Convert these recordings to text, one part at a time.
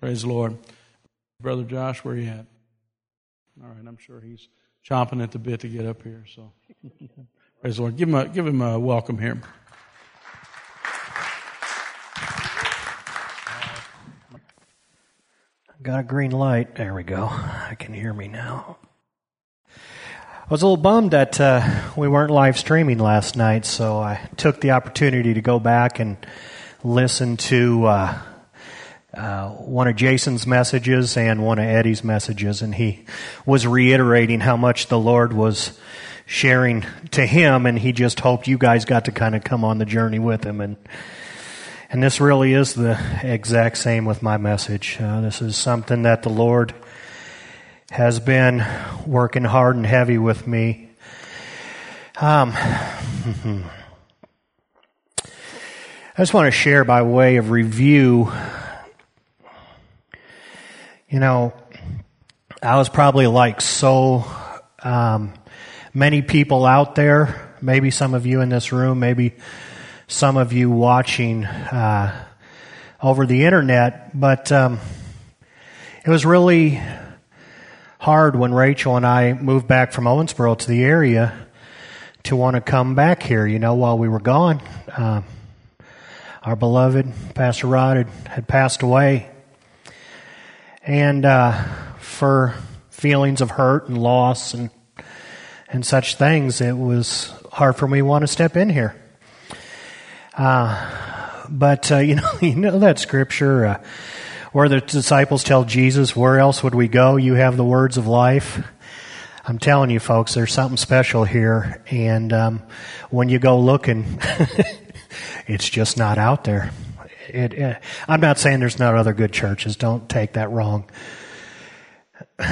Praise the Lord. Brother Josh, where are you at? All right, I'm sure he's chomping at the bit to get up here. So, praise the Lord. Give him a, give him a welcome here. Got a green light. There we go. I can hear me now. I was a little bummed that uh, we weren't live streaming last night, so I took the opportunity to go back and listen to uh, uh, one of Jason's messages and one of Eddie's messages, and he was reiterating how much the Lord was sharing to him, and he just hoped you guys got to kind of come on the journey with him. And and this really is the exact same with my message. Uh, this is something that the Lord has been working hard and heavy with me. Um, I just want to share by way of review. You know, I was probably like so um, many people out there, maybe some of you in this room, maybe some of you watching uh, over the internet, but um, it was really hard when Rachel and I moved back from Owensboro to the area to want to come back here. You know, while we were gone, uh, our beloved Pastor Rod had, had passed away, and uh, for feelings of hurt and loss and and such things, it was hard for me to want to step in here. Uh, but uh, you know, you know that scripture uh, where the disciples tell Jesus, "Where else would we go? You have the words of life." I'm telling you, folks, there's something special here, and um, when you go looking, it's just not out there. It, it, I'm not saying there's not other good churches. Don't take that wrong.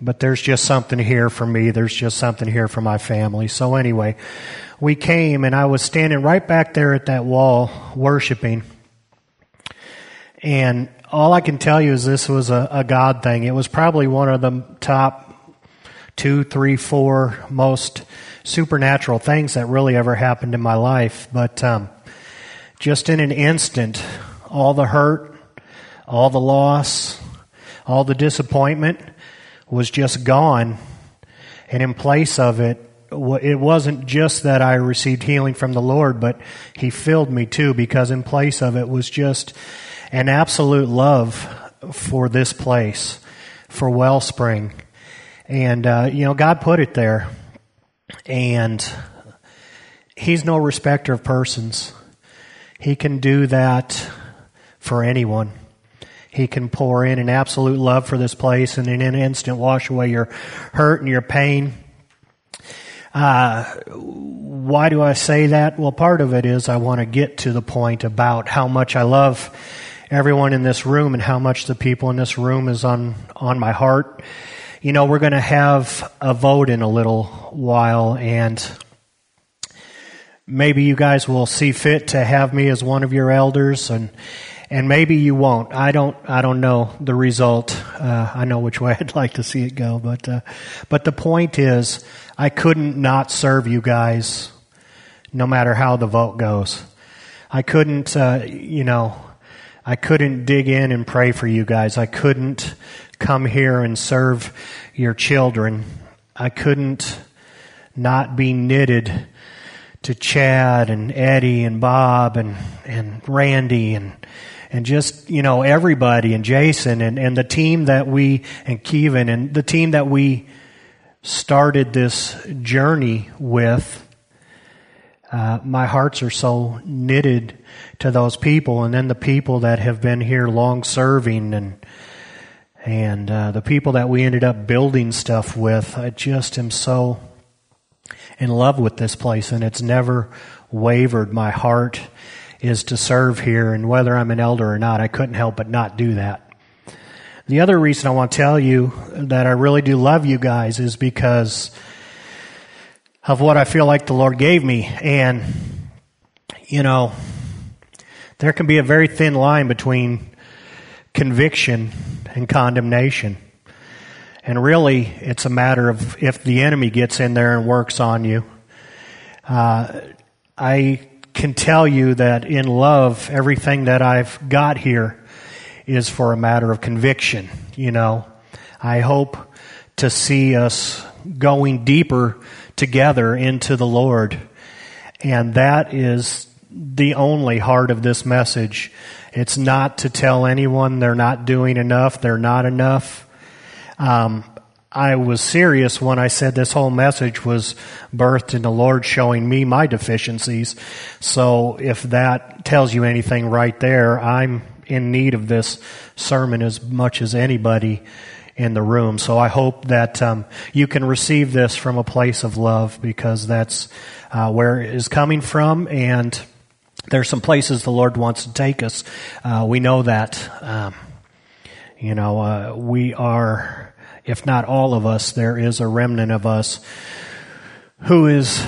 But there's just something here for me. There's just something here for my family. So anyway, we came and I was standing right back there at that wall worshiping. And all I can tell you is this was a, a God thing. It was probably one of the top two, three, four most supernatural things that really ever happened in my life. But um, just in an instant, all the hurt, all the loss, all the disappointment was just gone. And in place of it, it wasn't just that I received healing from the Lord, but He filled me too, because in place of it was just an absolute love for this place, for Wellspring. And, uh, you know, God put it there. And He's no respecter of persons. He can do that for anyone. He can pour in an absolute love for this place and in an instant wash away your hurt and your pain uh, why do I say that? Well, part of it is I want to get to the point about how much I love everyone in this room and how much the people in this room is on, on my heart. You know, we're going to have a vote in a little while and maybe you guys will see fit to have me as one of your elders and and maybe you won't. I don't. I don't know the result. Uh, I know which way I'd like to see it go, but uh, but the point is, I couldn't not serve you guys, no matter how the vote goes. I couldn't, uh, you know, I couldn't dig in and pray for you guys. I couldn't come here and serve your children. I couldn't not be knitted to Chad and Eddie and Bob and, and Randy and and just, you know, everybody and Jason and, and the team that we, and Kevin and the team that we started this journey with. Uh, my hearts are so knitted to those people, and then the people that have been here long serving, and and uh, the people that we ended up building stuff with. I just am so in love with this place, and it's never wavered. My heart is to serve here, and whether I'm an elder or not, I couldn't help but not do that. The other reason I want to tell you that I really do love you guys is because of what I feel like the Lord gave me. And, you know, there can be a very thin line between conviction and condemnation. And really, it's a matter of if the enemy gets in there and works on you. Uh, I can tell you that in love, everything that I've got here is for a matter of conviction, you know. I hope to see us going deeper together into the Lord. And that is the only heart of this message. It's not to tell anyone they're not doing enough, they're not enough. Um, I was serious when I said this whole message was birthed in the Lord showing me my deficiencies. So if that tells you anything right there, I'm in need of this sermon as much as anybody in the room. So I hope that um, you can receive this from a place of love because that's uh, where it is coming from and there's some places the Lord wants to take us. Uh, we know that. Um, you know, uh, we are, if not all of us, there is a remnant of us who is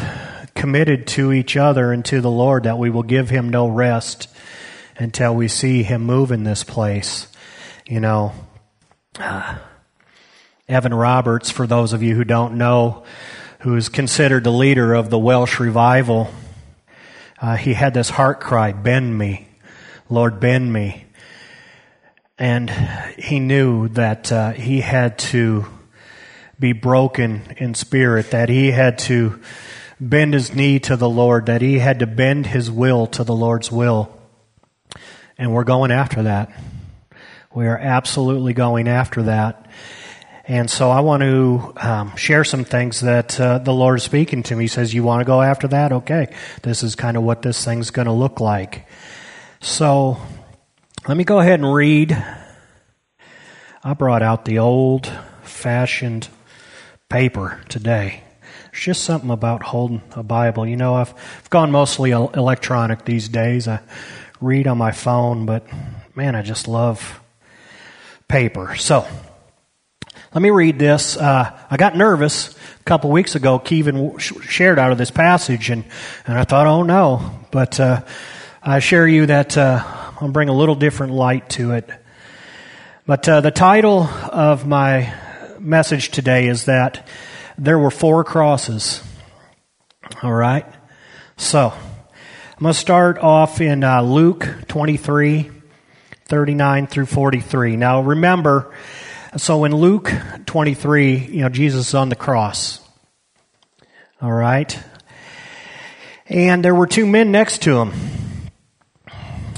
committed to each other and to the Lord that we will give Him no rest until we see Him move in this place. You know, uh, Evan Roberts, for those of you who don't know, who is considered the leader of the Welsh revival uh, he had this heart cry, Bend me, Lord, bend me. And he knew that uh, he had to be broken in spirit, that he had to bend his knee to the Lord, that he had to bend his will to the Lord's will. And we're going after that. We are absolutely going after that. And so I want to um, share some things that uh, the Lord is speaking to me. He says, You want to go after that? Okay. This is kind of what this thing's going to look like. So let me go ahead and read. I brought out the old fashioned paper today. There's just something about holding a Bible. You know, I've, I've gone mostly electronic these days. I read on my phone, but man, I just love paper. So, let me read this. Uh, I got nervous a couple weeks ago. Kevin shared out of this passage, and, and I thought, oh no. But uh, I assure you that uh, I'll bring a little different light to it. But uh, the title of my message today is that there were four crosses. All right? So, I'm going to start off in uh, Luke 23, 39 through 43. Now, remember, so in Luke 23, you know, Jesus is on the cross. All right. And there were two men next to him.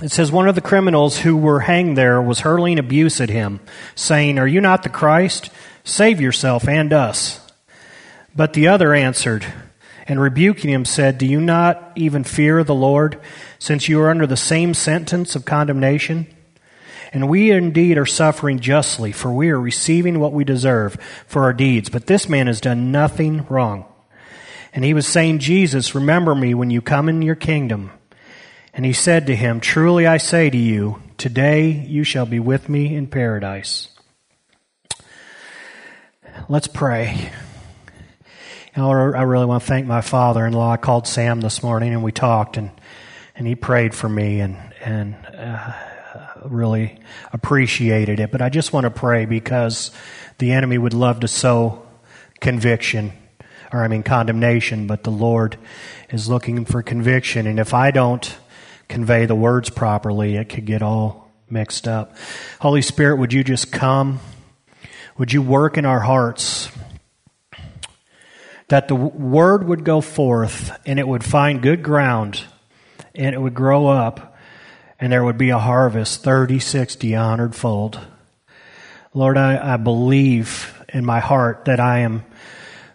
It says one of the criminals who were hanged there was hurling abuse at him, saying, Are you not the Christ? Save yourself and us. But the other answered, and rebuking him said, Do you not even fear the Lord, since you are under the same sentence of condemnation? And we indeed are suffering justly, for we are receiving what we deserve for our deeds. But this man has done nothing wrong. And he was saying, Jesus, remember me when you come in your kingdom. And he said to him, Truly I say to you, today you shall be with me in paradise. Let's pray. I really want to thank my father in law. I called Sam this morning and we talked, and, and he prayed for me. And, and uh, really appreciated it. But I just want to pray because the enemy would love to sow conviction, or I mean condemnation, but the Lord is looking for conviction. And if I don't convey the words properly, it could get all mixed up. Holy Spirit, would you just come? Would you work in our hearts? That the word would go forth and it would find good ground and it would grow up and there would be a harvest 30, 60, 100 fold. Lord, I, I believe in my heart that I am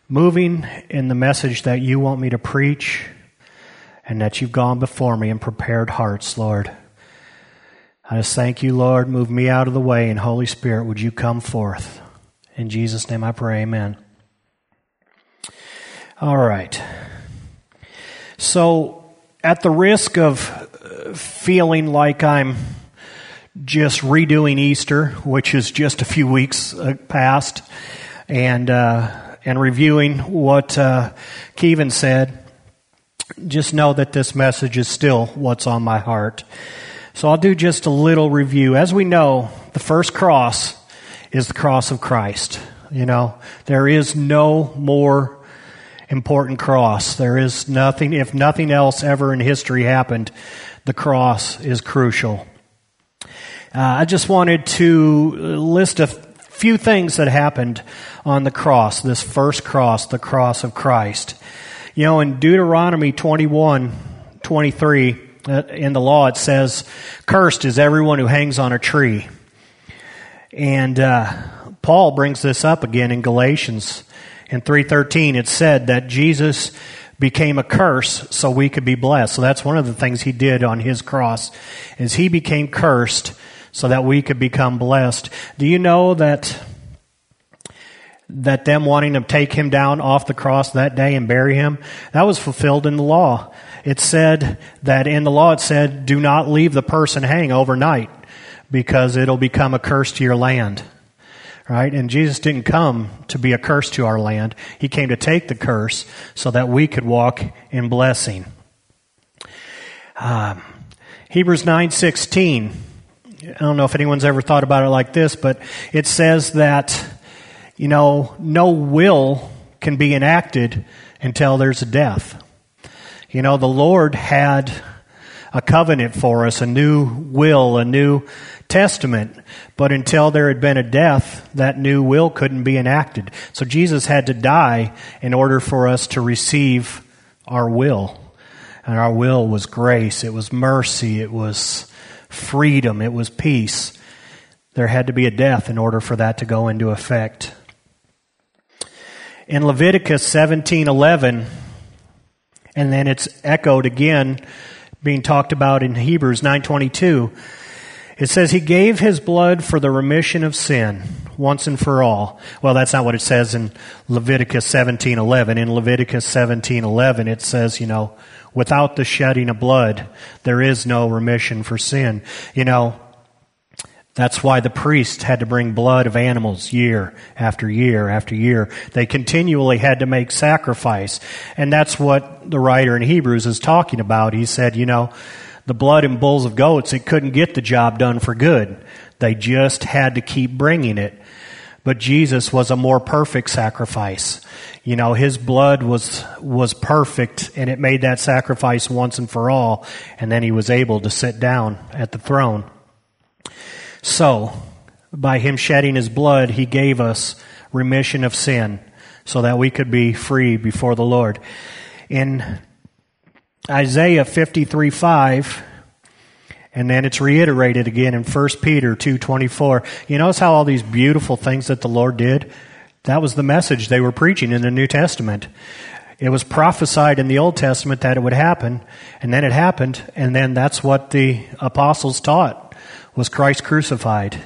moving in the message that you want me to preach and that you've gone before me and prepared hearts, Lord. I just thank you, Lord. Move me out of the way, and Holy Spirit, would you come forth? In Jesus' name I pray, amen. All right. So, at the risk of feeling like I'm just redoing Easter, which is just a few weeks uh, past, and uh, and reviewing what uh, Kevin said. Just know that this message is still what's on my heart. So I'll do just a little review. As we know, the first cross is the cross of Christ. You know, there is no more important cross. There is nothing, if nothing else ever in history happened, the cross is crucial. Uh, I just wanted to list a few things that happened on the cross, this first cross, the cross of Christ. You know, in Deuteronomy 21, 23, uh, in the law, it says, Cursed is everyone who hangs on a tree. And uh, Paul brings this up again in Galatians. In 3.13, it said that Jesus became a curse so we could be blessed. So that's one of the things he did on his cross, is he became cursed so that we could become blessed. Do you know that that them wanting to take him down off the cross that day and bury him, that was fulfilled in the law. It said that in the law it said, do not leave the person hang overnight because it'll become a curse to your land. Right? And Jesus didn't come to be a curse to our land. He came to take the curse so that we could walk in blessing. Um, Hebrews 9:16. I don't know if anyone's ever thought about it like this, but it says that you know, no will can be enacted until there's a death. You know, the Lord had a covenant for us, a new will, a new testament, but until there had been a death, that new will couldn't be enacted. So Jesus had to die in order for us to receive our will. And our will was grace, it was mercy, it was freedom, it was peace. There had to be a death in order for that to go into effect. In Leviticus 17:11 and then it's echoed again being talked about in Hebrews 9:22 it says he gave his blood for the remission of sin once and for all. Well, that's not what it says in Leviticus 17:11. In Leviticus 17:11 it says, you know, without the shedding of blood there is no remission for sin. You know, that's why the priests had to bring blood of animals year after year after year. They continually had to make sacrifice. And that's what the writer in Hebrews is talking about. He said, you know, the blood and bulls of goats, it couldn't get the job done for good. They just had to keep bringing it. But Jesus was a more perfect sacrifice. You know, his blood was, was perfect and it made that sacrifice once and for all. And then he was able to sit down at the throne. So, by him shedding his blood, he gave us remission of sin so that we could be free before the Lord. In Isaiah 53 5, and then it's reiterated again in 1 Peter 2:24. You notice how all these beautiful things that the Lord did? That was the message they were preaching in the New Testament. It was prophesied in the Old Testament that it would happen, and then it happened, and then that's what the apostles taught was Christ crucified.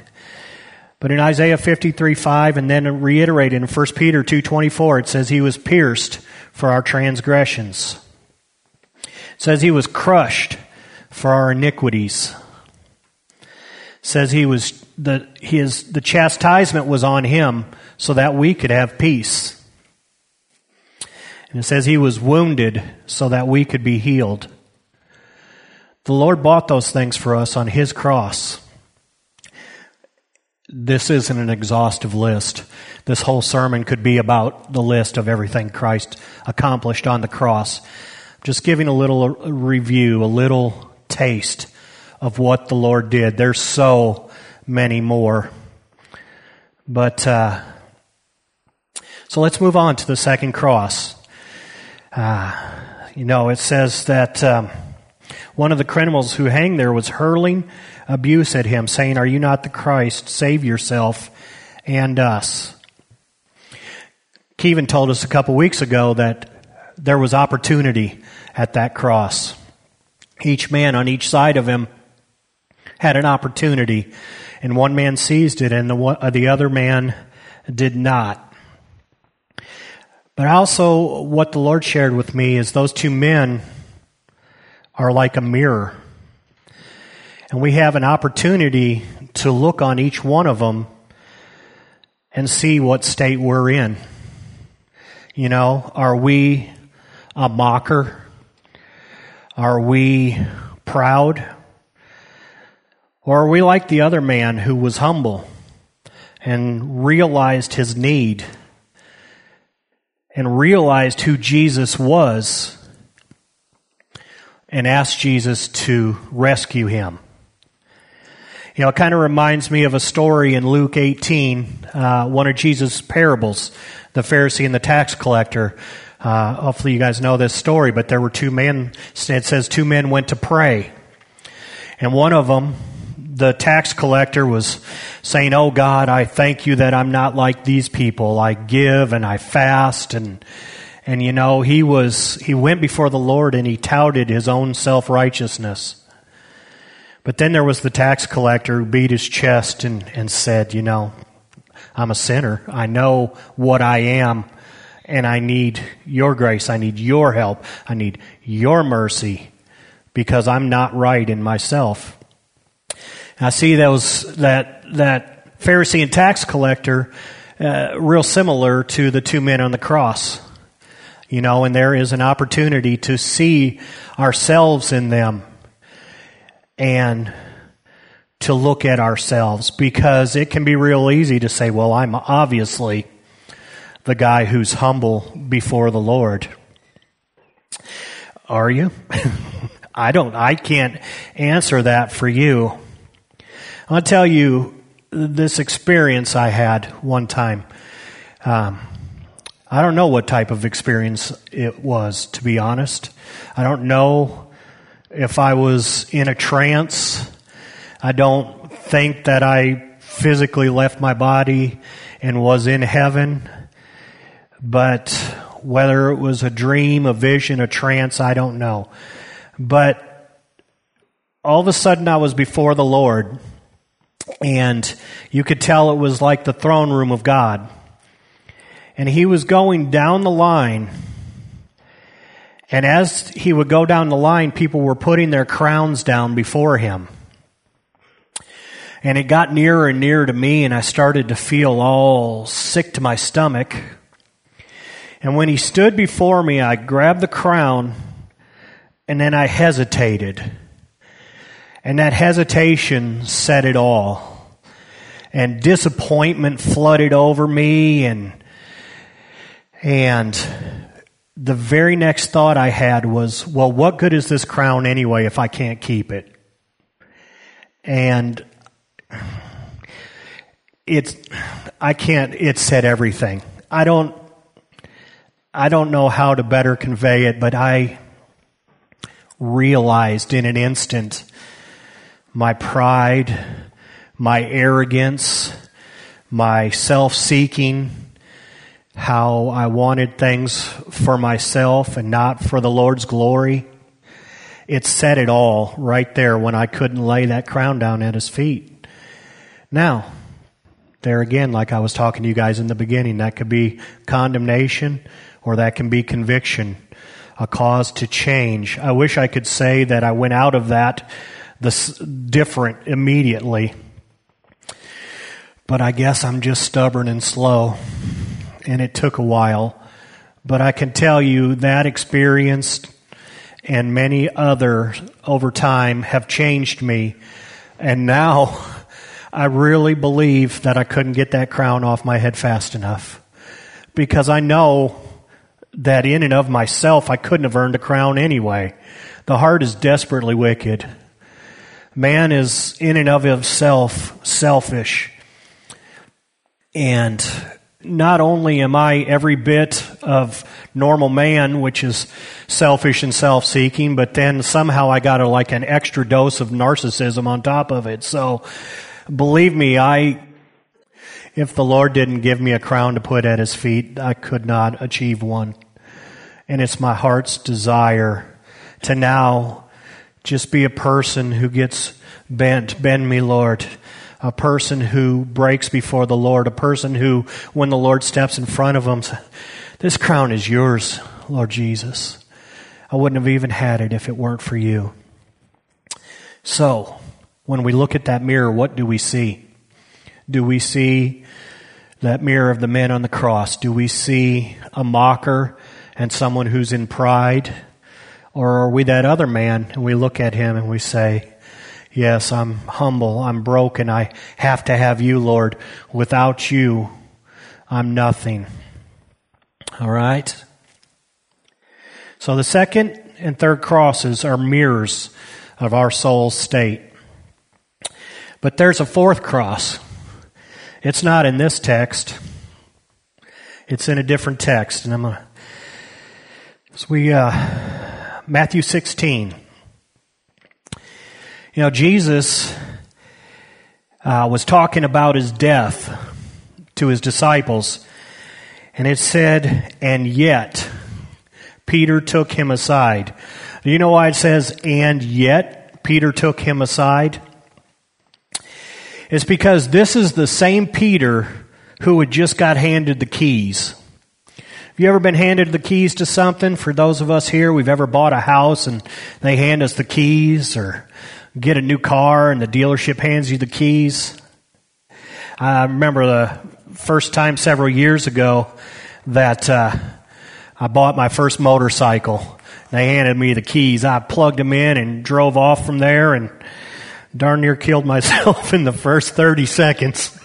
But in Isaiah 53 5 and then reiterated in 1 Peter 2.24, it says he was pierced for our transgressions. It says he was crushed for our iniquities. It says he was the his the chastisement was on him so that we could have peace. And it says he was wounded so that we could be healed. The Lord bought those things for us on his cross. This isn't an exhaustive list. This whole sermon could be about the list of everything Christ accomplished on the cross. Just giving a little review, a little taste of what the Lord did. There's so many more. But, uh, so let's move on to the second cross. Uh, you know, it says that um, one of the criminals who hanged there was hurling abuse at him, saying, Are you not the Christ? Save yourself and us. Kevin told us a couple weeks ago that there was opportunity at that cross. Each man on each side of him had an opportunity, and one man seized it, and the, uh, the other man did not. But also, what the Lord shared with me is those two men are like a mirror. And we have an opportunity to look on each one of them and see what state we're in. You know, are we a mocker? Are we proud? Or are we like the other man who was humble and realized his need and realized who Jesus was and asked Jesus to rescue him? You know, it kind of reminds me of a story in Luke 18, uh, one of Jesus' parables, the Pharisee and the tax collector. Uh, hopefully you guys know this story, but there were two men, it says two men went to pray. And one of them, the tax collector was saying, Oh God, I thank you that I'm not like these people. I give and I fast and, and you know, he was, he went before the Lord and he touted his own self-righteousness. But then there was the tax collector who beat his chest and, and said, You know, I'm a sinner. I know what I am, and I need your grace. I need your help. I need your mercy because I'm not right in myself. I see those, that, that Pharisee and tax collector uh, real similar to the two men on the cross. You know, and there is an opportunity to see ourselves in them and to look at ourselves because it can be real easy to say, well, I'm obviously the guy who's humble before the Lord. Are you? I don't, I can't answer that for you. I'll tell you this experience I had one time. Um, I don't know what type of experience it was, to be honest. I don't know if I was in a trance. I don't think that I physically left my body and was in heaven. But whether it was a dream, a vision, a trance, I don't know. But all of a sudden I was before the Lord and you could tell it was like the throne room of God. And he was going down the line and as he would go down the line, people were putting their crowns down before him. And it got nearer and nearer to me, and I started to feel all sick to my stomach. And when he stood before me, I grabbed the crown, and then I hesitated. And that hesitation said it all. And disappointment flooded over me, and, and the very next thought I had was, well, what good is this crown anyway if I can't keep it? And it's, I can't, it said everything. I don't, I don't know how to better convey it, but I realized in an instant my pride, my arrogance, my self-seeking, how I wanted things for myself and not for the Lord's glory. It said it all right there when I couldn't lay that crown down at his feet. Now, there again, like I was talking to you guys in the beginning, that could be condemnation or that can be conviction, a cause to change. I wish I could say that I went out of that this different immediately. But I guess I'm just stubborn and slow and it took a while. But I can tell you that experience and many other over time have changed me. And now I really believe that I couldn't get that crown off my head fast enough. Because I know that in and of myself I couldn't have earned a crown anyway. The heart is desperately wicked. Man is in and of himself selfish. And not only am I every bit of normal man, which is selfish and self-seeking, but then somehow I got a, like an extra dose of narcissism on top of it. So believe me, I, if the Lord didn't give me a crown to put at his feet, I could not achieve one. And it's my heart's desire to now just be a person who gets bent. Bend me, Lord a person who breaks before the Lord, a person who, when the Lord steps in front of them, this crown is yours, Lord Jesus. I wouldn't have even had it if it weren't for you. So, when we look at that mirror, what do we see? Do we see that mirror of the men on the cross? Do we see a mocker and someone who's in pride? Or are we that other man and we look at him and we say, Yes, I'm humble. I'm broken. I have to have you, Lord. Without you, I'm nothing. All right? So the second and third crosses are mirrors of our soul's state. But there's a fourth cross. It's not in this text. It's in a different text, and I'm gonna. So we uh, Matthew 16. You know, Jesus uh, was talking about his death to his disciples, and it said, "And yet, Peter took him aside." Do you know why it says, "And yet, Peter took him aside"? It's because this is the same Peter who had just got handed the keys. Have you ever been handed the keys to something? For those of us here, we've ever bought a house and they hand us the keys or get a new car and the dealership hands you the keys. I remember the first time several years ago that uh, I bought my first motorcycle. They handed me the keys. I plugged them in and drove off from there and darn near killed myself in the first 30 seconds.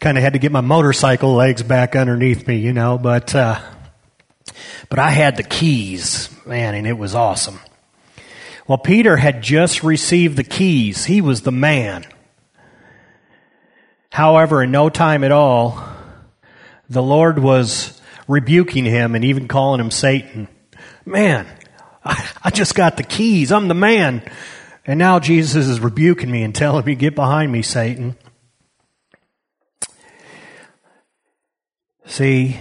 kind of had to get my motorcycle legs back underneath me, you know, but, uh, but I had the keys, man, and it was awesome. Well, Peter had just received the keys. He was the man. However, in no time at all, the Lord was rebuking him and even calling him Satan. Man, I, just got the keys. I'm the man. And now Jesus is rebuking me and telling me, Get behind me, Satan. See,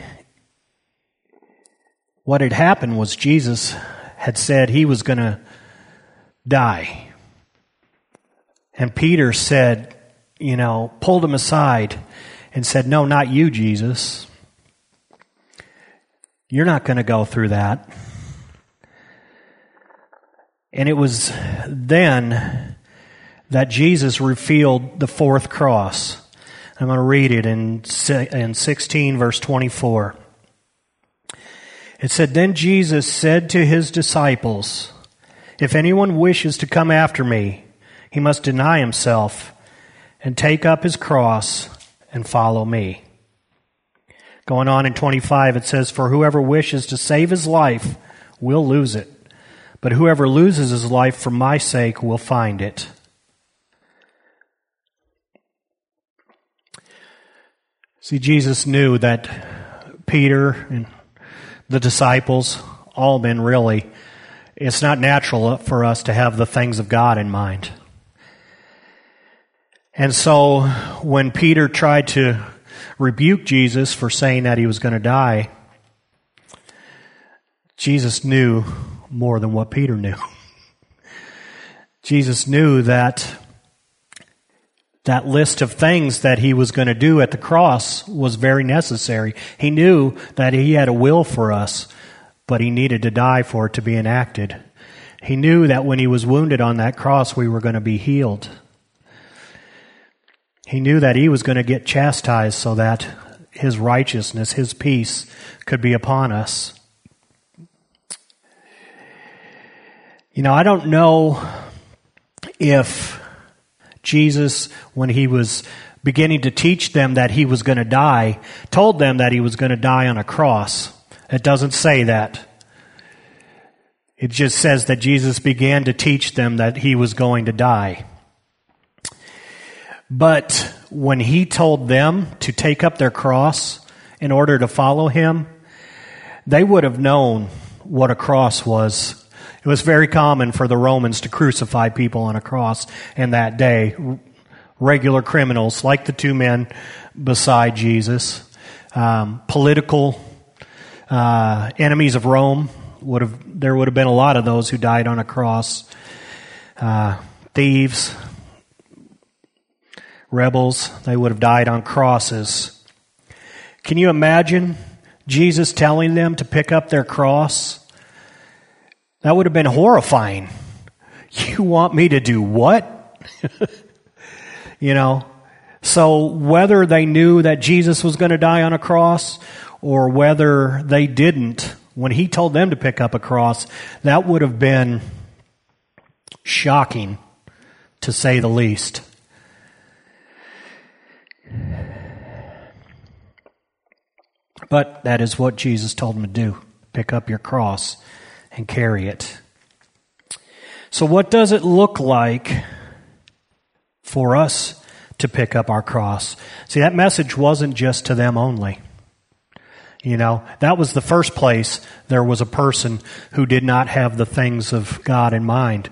what had happened was Jesus had said he was going to die. And Peter said, you know, pulled him aside and said, No, not you, Jesus. You're not going to go through that. And it was then that Jesus revealed the fourth cross. I'm going to read it in, in 16, verse 24. It said, Then Jesus said to his disciples, If anyone wishes to come after me, he must deny himself and take up his cross and follow me. Going on in 25, it says, For whoever wishes to save his life will lose it but whoever loses his life for my sake will find it. See, Jesus knew that Peter and the disciples, all men really, it's not natural for us to have the things of God in mind. And so when Peter tried to rebuke Jesus for saying that he was going to die, Jesus knew more than what Peter knew. Jesus knew that that list of things that he was going to do at the cross was very necessary. He knew that he had a will for us, but he needed to die for it to be enacted. He knew that when he was wounded on that cross, we were going to be healed. He knew that he was going to get chastised so that his righteousness, his peace could be upon us. You know, I don't know if Jesus, when he was beginning to teach them that he was going to die, told them that he was going to die on a cross. It doesn't say that. It just says that Jesus began to teach them that he was going to die. But when he told them to take up their cross in order to follow him, they would have known what a cross was it was very common for the Romans to crucify people on a cross in that day. Regular criminals, like the two men beside Jesus, um, political uh, enemies of Rome would have. There would have been a lot of those who died on a cross. Uh, thieves, rebels, they would have died on crosses. Can you imagine Jesus telling them to pick up their cross? That would have been horrifying. You want me to do what? you know? So whether they knew that Jesus was going to die on a cross or whether they didn't, when he told them to pick up a cross, that would have been shocking to say the least. But that is what Jesus told them to do pick up your cross and carry it. So, what does it look like for us to pick up our cross. See, that message wasn't just to them only. You know, that was the first place there was a person who did not have the things of God in mind.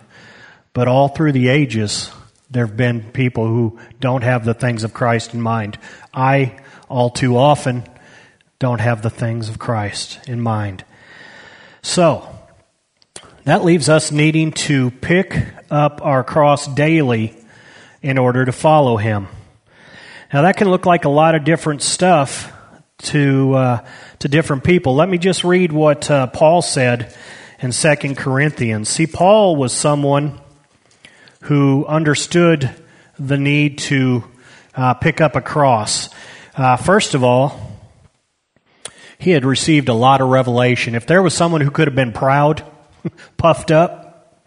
But all through the ages, there have been people who don't have the things of Christ in mind. I, all too often, don't have the things of Christ in mind. So, that leaves us needing to pick up our cross daily in order to follow Him. Now, that can look like a lot of different stuff to uh, to different people. Let me just read what uh, Paul said in Second Corinthians. See, Paul was someone who understood the need to uh, pick up a cross. Uh, first of all, he had received a lot of revelation. If there was someone who could have been proud, puffed up,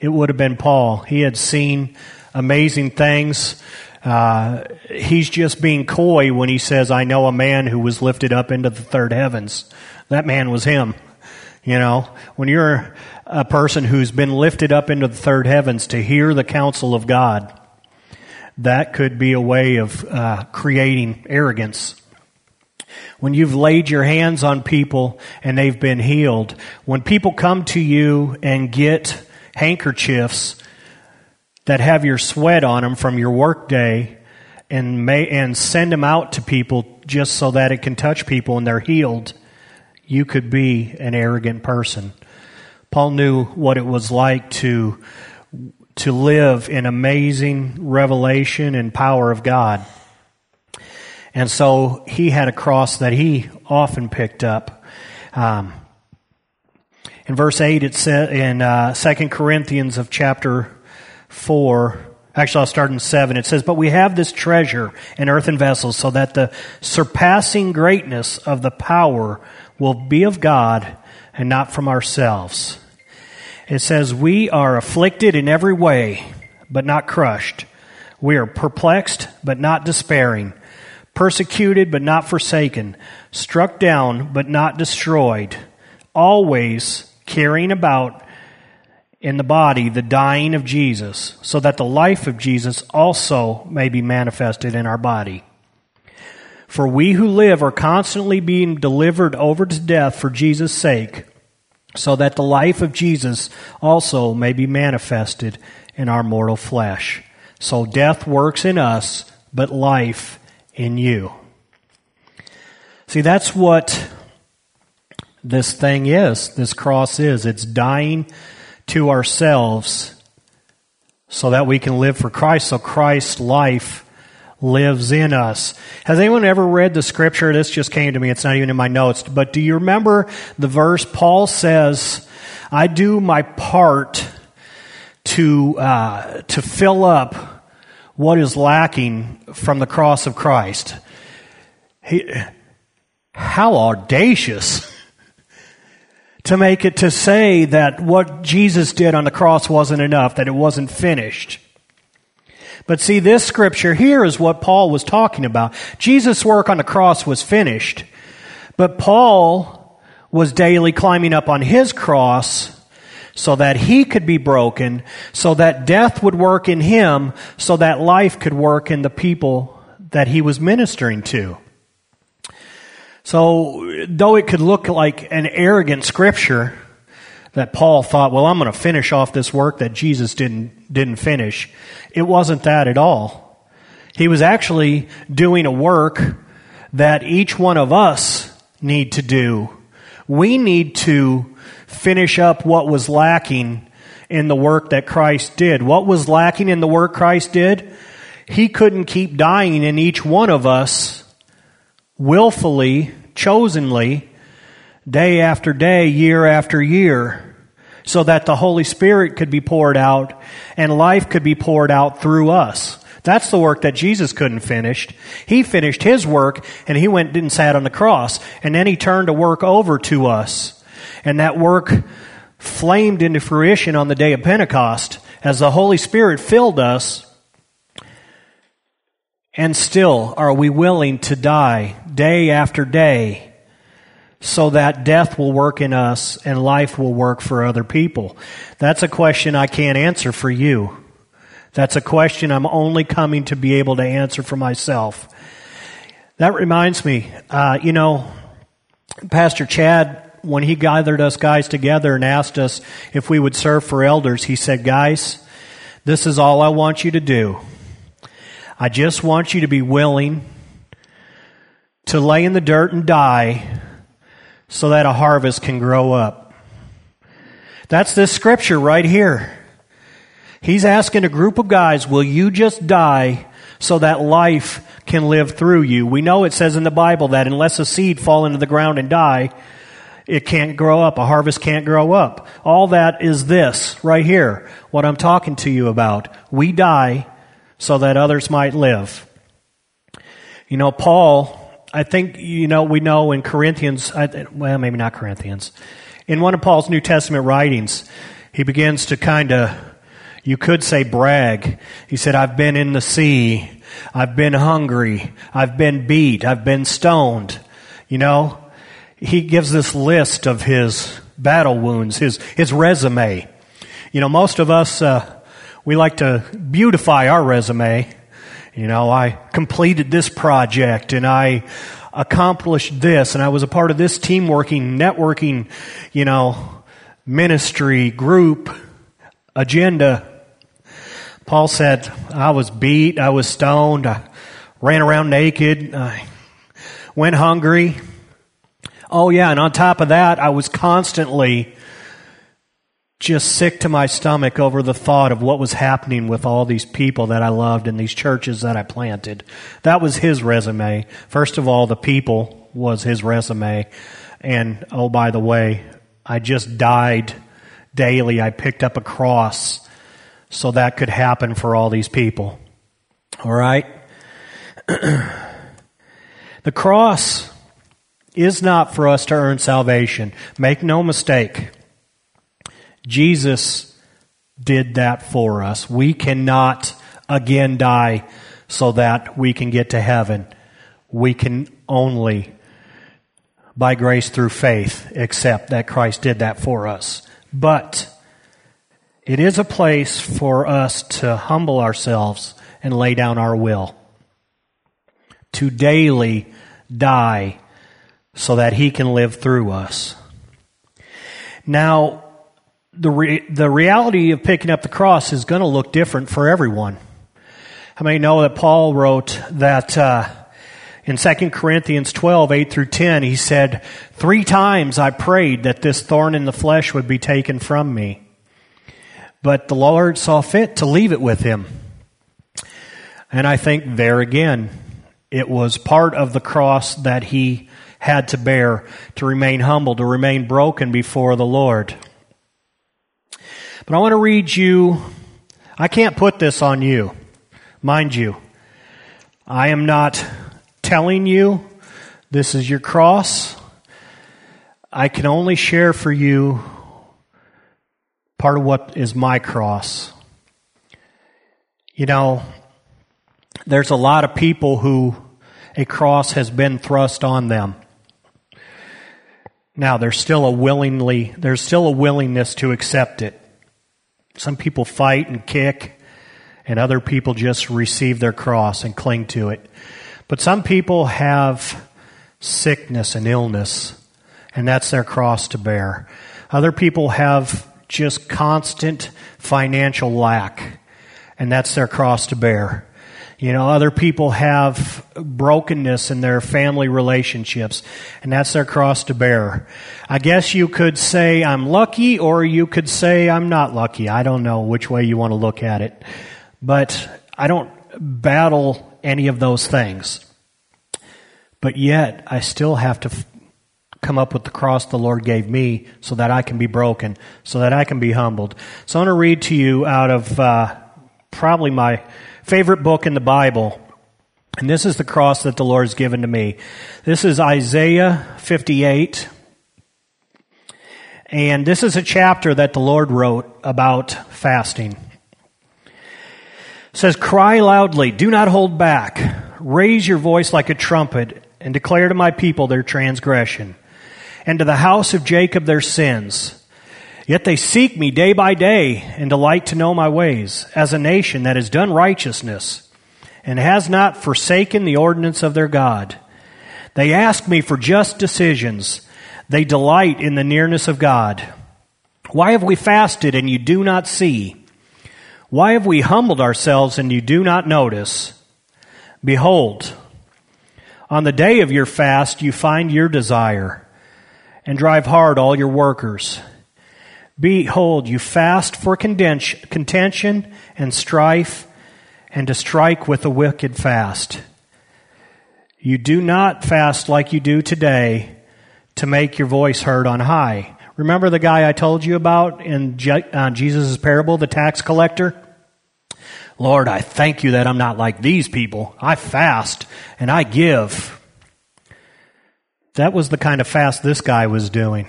it would have been Paul. He had seen amazing things. Uh, he's just being coy when he says, I know a man who was lifted up into the third heavens. That man was him. You know, when you're a person who's been lifted up into the third heavens to hear the counsel of God, that could be a way of uh, creating arrogance. When you've laid your hands on people and they've been healed, when people come to you and get handkerchiefs that have your sweat on them from your workday and may, and send them out to people just so that it can touch people and they're healed, you could be an arrogant person. Paul knew what it was like to to live in amazing revelation and power of God. And so he had a cross that he often picked up. Um, in verse 8, it said in uh, 2 Corinthians of chapter 4, actually I'll start in 7, it says, But we have this treasure in earthen vessels so that the surpassing greatness of the power will be of God and not from ourselves. It says, We are afflicted in every way, but not crushed. We are perplexed, but not despairing. Persecuted, but not forsaken. Struck down, but not destroyed. Always carrying about in the body the dying of Jesus, so that the life of Jesus also may be manifested in our body. For we who live are constantly being delivered over to death for Jesus' sake, so that the life of Jesus also may be manifested in our mortal flesh. So death works in us, but life in you. See, that's what this thing is, this cross is. It's dying to ourselves so that we can live for Christ, so Christ's life lives in us. Has anyone ever read the scripture? This just came to me. It's not even in my notes. But do you remember the verse Paul says, I do my part to, uh, to fill up what is lacking from the cross of Christ? He, how audacious to make it to say that what Jesus did on the cross wasn't enough, that it wasn't finished. But see, this scripture here is what Paul was talking about. Jesus' work on the cross was finished, but Paul was daily climbing up on his cross so that he could be broken, so that death would work in him, so that life could work in the people that he was ministering to. So, though it could look like an arrogant scripture that Paul thought, well, I'm going to finish off this work that Jesus didn't, didn't finish, it wasn't that at all. He was actually doing a work that each one of us need to do. We need to finish up what was lacking in the work that Christ did. What was lacking in the work Christ did? He couldn't keep dying in each one of us willfully, chosenly, day after day, year after year, so that the Holy Spirit could be poured out and life could be poured out through us. That's the work that Jesus couldn't finish. He finished his work and he went and sat on the cross. And then he turned the work over to us. And that work flamed into fruition on the day of Pentecost as the Holy Spirit filled us and still, are we willing to die day after day so that death will work in us and life will work for other people? That's a question I can't answer for you. That's a question I'm only coming to be able to answer for myself. That reminds me, uh, you know, Pastor Chad, when he gathered us guys together and asked us if we would serve for elders, he said, Guys, this is all I want you to do. I just want you to be willing to lay in the dirt and die so that a harvest can grow up. That's this scripture right here. He's asking a group of guys, will you just die so that life can live through you? We know it says in the Bible that unless a seed fall into the ground and die, it can't grow up. A harvest can't grow up. All that is this right here, what I'm talking to you about. We die so that others might live. You know, Paul, I think, you know, we know in Corinthians, well, maybe not Corinthians, in one of Paul's New Testament writings, he begins to kind of you could say brag. He said, I've been in the sea. I've been hungry. I've been beat. I've been stoned. You know, he gives this list of his battle wounds, his, his resume. You know, most of us, uh, we like to beautify our resume. You know, I completed this project and I accomplished this and I was a part of this team working, networking, you know, ministry, group, agenda. Paul said, I was beat, I was stoned, I ran around naked, I went hungry. Oh, yeah, and on top of that, I was constantly just sick to my stomach over the thought of what was happening with all these people that I loved and these churches that I planted. That was his resume. First of all, the people was his resume. And oh, by the way, I just died daily. I picked up a cross so that could happen for all these people. All right? the cross is not for us to earn salvation. Make no mistake. Jesus did that for us. We cannot again die so that we can get to heaven. We can only, by grace through faith, accept that Christ did that for us. But it is a place for us to humble ourselves and lay down our will, to daily die so that He can live through us. Now, the, re- the reality of picking up the cross is going to look different for everyone. How many know that Paul wrote that uh, in 2 Corinthians 12, 8 through 10, he said, Three times I prayed that this thorn in the flesh would be taken from me. But the Lord saw fit to leave it with him. And I think there again, it was part of the cross that he had to bear to remain humble, to remain broken before the Lord. But I want to read you, I can't put this on you, mind you. I am not telling you this is your cross. I can only share for you part of what is my cross. You know, there's a lot of people who a cross has been thrust on them. Now, there's still a willingly, there's still a willingness to accept it. Some people fight and kick, and other people just receive their cross and cling to it. But some people have sickness and illness, and that's their cross to bear. Other people have just constant financial lack, and that's their cross to bear. You know, other people have brokenness in their family relationships, and that's their cross to bear. I guess you could say I'm lucky, or you could say I'm not lucky. I don't know which way you want to look at it. But I don't battle any of those things. But yet, I still have to come up with the cross the Lord gave me so that I can be broken, so that I can be humbled. So I'm going to read to you out of uh, probably my favorite book in the Bible. And this is the cross that the Lord has given to me. This is Isaiah 58. And this is a chapter that the Lord wrote about fasting. It says, Cry loudly, do not hold back. Raise your voice like a trumpet and declare to my people their transgression and to the house of Jacob their sins. Yet they seek me day by day and delight to know my ways, as a nation that has done righteousness and has not forsaken the ordinance of their God. They ask me for just decisions. They delight in the nearness of God. Why have we fasted and you do not see? Why have we humbled ourselves and you do not notice? Behold, on the day of your fast you find your desire and drive hard all your workers. Behold, you fast for contention and strife and to strike with a wicked fast. You do not fast like you do today to make your voice heard on high. Remember the guy I told you about in uh, Jesus' parable, the tax collector? Lord, I thank you that I'm not like these people. I fast and I give. That was the kind of fast this guy was doing.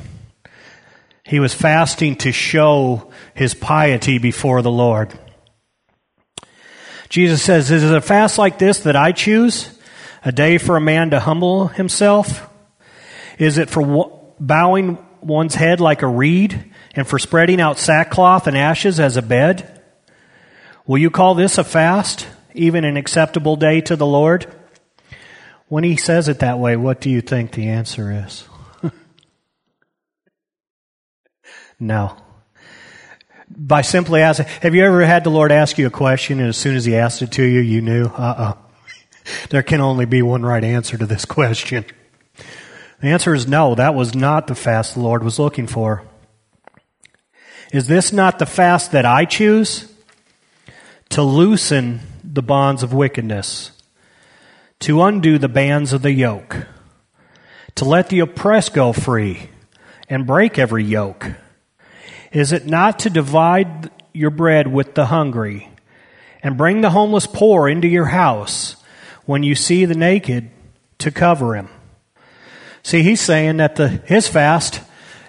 He was fasting to show his piety before the Lord. Jesus says, Is it a fast like this that I choose? A day for a man to humble himself? Is it for bowing one's head like a reed and for spreading out sackcloth and ashes as a bed? Will you call this a fast, even an acceptable day to the Lord? When he says it that way, what do you think the answer is? No. By simply asking, have you ever had the Lord ask you a question and as soon as he asked it to you, you knew? Uh-uh. There can only be one right answer to this question. The answer is no, that was not the fast the Lord was looking for. Is this not the fast that I choose? To loosen the bonds of wickedness, to undo the bands of the yoke, to let the oppressed go free, and break every yoke. Is it not to divide your bread with the hungry, and bring the homeless poor into your house when you see the naked to cover him? See, he's saying that the, his fast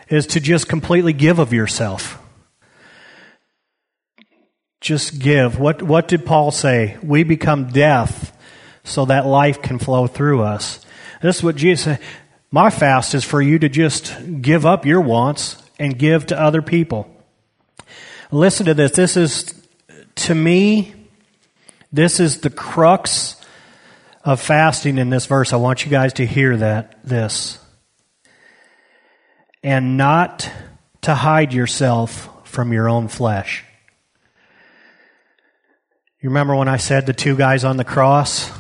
is to just completely give of yourself. Just give. What, what did Paul say? We become death so that life can flow through us. This is what Jesus said. My fast is for you to just give up your wants and give to other people. Listen to this. This is, to me, this is the crux of fasting in this verse. I want you guys to hear that, this. And not to hide yourself from your own flesh. You remember when I said the two guys on the cross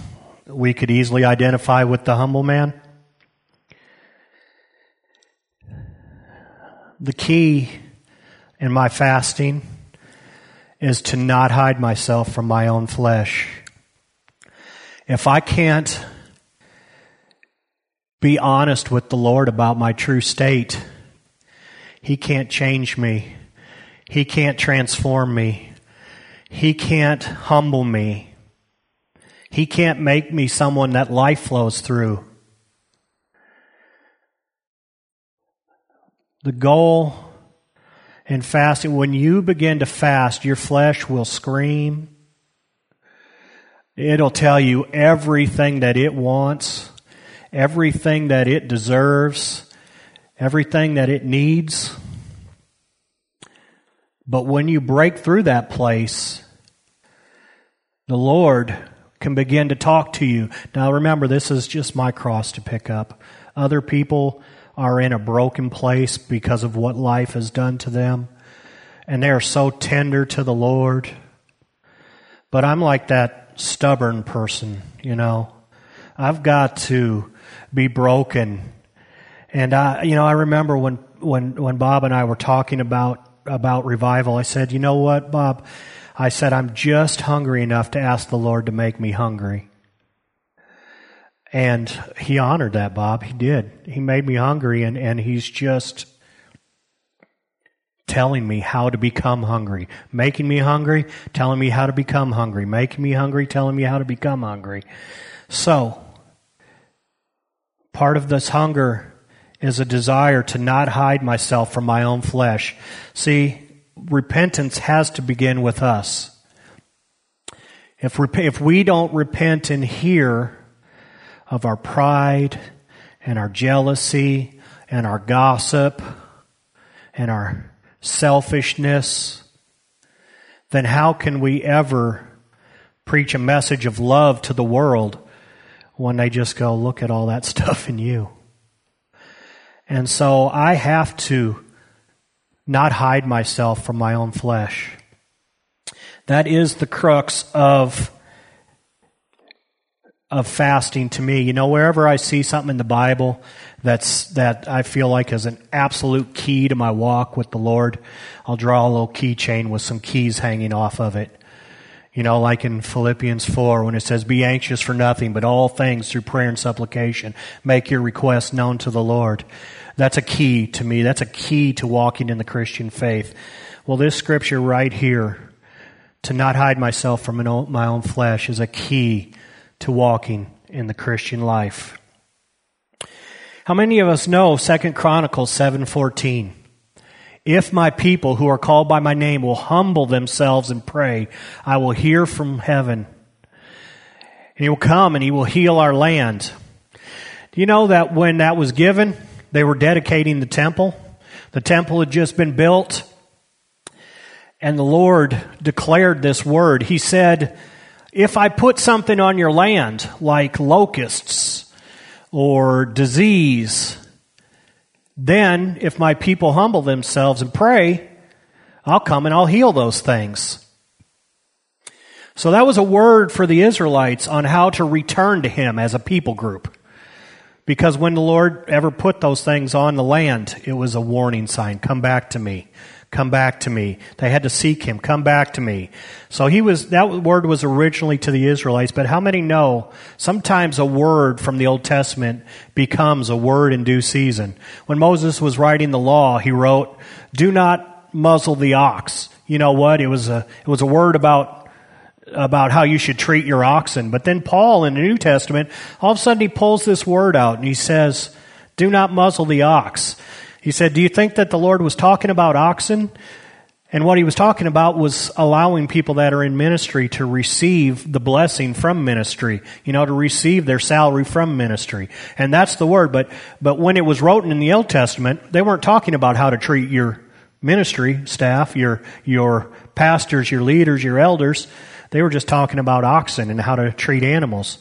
we could easily identify with the humble man? The key in my fasting is to not hide myself from my own flesh. If I can't be honest with the Lord about my true state, He can't change me. He can't transform me. He can't humble me. He can't make me someone that life flows through. The goal in fasting, when you begin to fast, your flesh will scream. It'll tell you everything that it wants, everything that it deserves, everything that it needs. But when you break through that place, the Lord can begin to talk to you. Now remember, this is just my cross to pick up. Other people are in a broken place because of what life has done to them. And they are so tender to the Lord. But I'm like that stubborn person, you know. I've got to be broken. And I, you know, I remember when, when, when Bob and I were talking about, about revival, I said, you know what, Bob? I said, I'm just hungry enough to ask the Lord to make me hungry. And he honored that, Bob. He did. He made me hungry, and, and he's just telling me how to become hungry, making me hungry, telling me how to become hungry, making me hungry, telling me how to become hungry. So, part of this hunger is a desire to not hide myself from my own flesh. See, repentance has to begin with us. If, if we don't repent in here, of our pride and our jealousy and our gossip and our selfishness, then how can we ever preach a message of love to the world when they just go, look at all that stuff in you? And so I have to not hide myself from my own flesh. That is the crux of of fasting to me. You know, wherever I see something in the Bible that's that I feel like is an absolute key to my walk with the Lord, I'll draw a little keychain with some keys hanging off of it. You know, like in Philippians 4 when it says, Be anxious for nothing, but all things through prayer and supplication. Make your requests known to the Lord. That's a key to me. That's a key to walking in the Christian faith. Well, this scripture right here, to not hide myself from my own flesh, is a key to walking in the Christian life. How many of us know 2 Chronicles 7:14? If my people who are called by my name will humble themselves and pray, I will hear from heaven. And he will come and he will heal our land. Do you know that when that was given, they were dedicating the temple. The temple had just been built. And the Lord declared this word. He said, If I put something on your land, like locusts or disease, then if my people humble themselves and pray, I'll come and I'll heal those things. So that was a word for the Israelites on how to return to Him as a people group. Because when the Lord ever put those things on the land, it was a warning sign. Come back to me. Come back to me. They had to seek him. Come back to me. So he was, that word was originally to the Israelites, but how many know sometimes a word from the Old Testament becomes a word in due season? When Moses was writing the law, he wrote, do not muzzle the ox. You know what? It was a, it was a word about about how you should treat your oxen. But then Paul in the New Testament, all of a sudden he pulls this word out and he says, do not muzzle the ox. He said, do you think that the Lord was talking about oxen? And what he was talking about was allowing people that are in ministry to receive the blessing from ministry, you know, to receive their salary from ministry. And that's the word. But, but when it was written in the Old Testament, they weren't talking about how to treat your ministry staff, your, your pastors, your leaders, your elders. They were just talking about oxen and how to treat animals.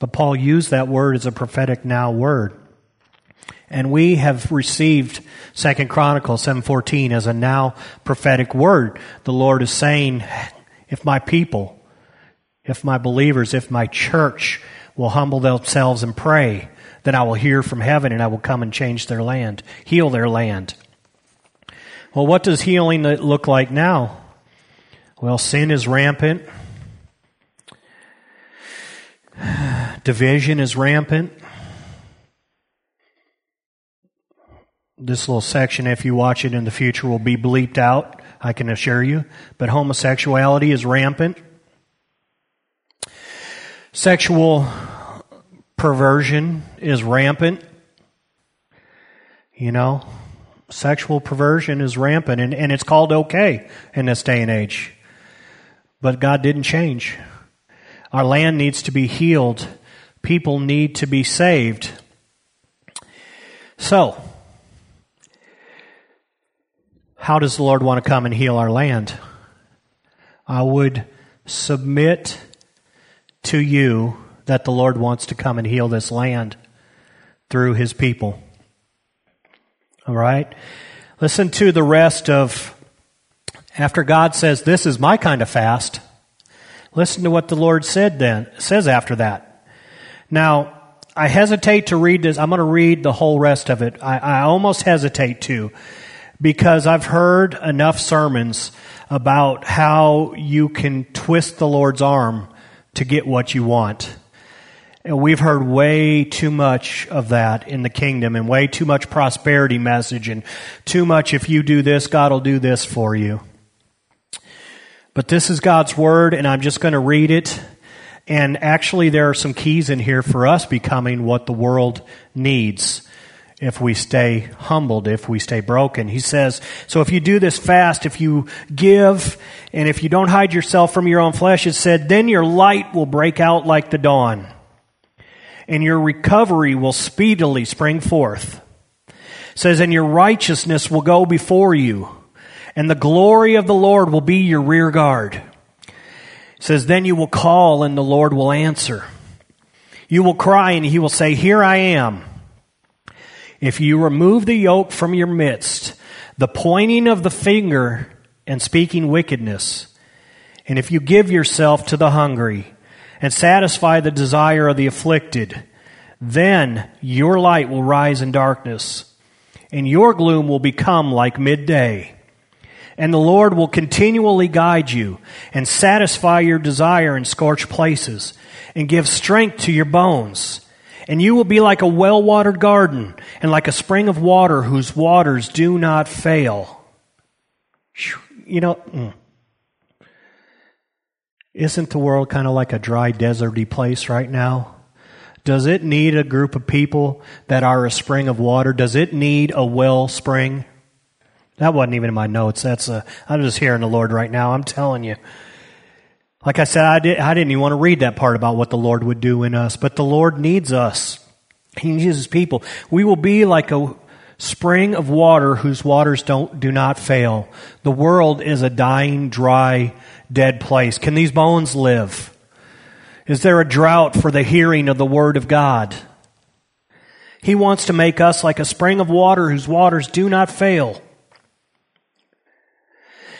But Paul used that word as a prophetic now word. And we have received Second Chronicles 7:14 as a now prophetic word. The Lord is saying, if my people, if my believers, if my church will humble themselves and pray, then I will hear from heaven and I will come and change their land, heal their land. Well, what does healing look like now? Well, sin is rampant. Division is rampant. This little section, if you watch it in the future, will be bleeped out, I can assure you. But homosexuality is rampant. Sexual perversion is rampant. You know, sexual perversion is rampant, and, and it's called okay in this day and age. But God didn't change. Our land needs to be healed. People need to be saved. So, how does the Lord want to come and heal our land? I would submit to you that the Lord wants to come and heal this land through his people. All right? Listen to the rest of, after God says, This is my kind of fast. Listen to what the Lord said then, says after that. Now, I hesitate to read this. I'm going to read the whole rest of it. I, I almost hesitate to because I've heard enough sermons about how you can twist the Lord's arm to get what you want. And we've heard way too much of that in the kingdom and way too much prosperity message and too much if you do this, God will do this for you. But this is God's Word, and I'm just going to read it. And actually, there are some keys in here for us becoming what the world needs if we stay humbled, if we stay broken. He says, so if you do this fast, if you give, and if you don't hide yourself from your own flesh, it said, then your light will break out like the dawn, and your recovery will speedily spring forth. It says, and your righteousness will go before you and the glory of the Lord will be your rear guard. It says, Then you will call, and the Lord will answer. You will cry, and he will say, Here I am. If you remove the yoke from your midst, the pointing of the finger and speaking wickedness, and if you give yourself to the hungry and satisfy the desire of the afflicted, then your light will rise in darkness, and your gloom will become like midday. And the Lord will continually guide you and satisfy your desire in scorched places and give strength to your bones. And you will be like a well watered garden and like a spring of water whose waters do not fail. You know, mm. isn't the world kind of like a dry, deserty place right now? Does it need a group of people that are a spring of water? Does it need a well spring? That wasn't even in my notes. That's a, I'm just hearing the Lord right now. I'm telling you. Like I said, I, did, didn't even want to read that part about what the Lord would do in us, but the Lord needs us. He needs his people. We will be like a spring of water whose waters don't, do not fail. The world is a dying, dry, dead place. Can these bones live? Is there a drought for the hearing of the Word of God? He wants to make us like a spring of water whose waters do not fail.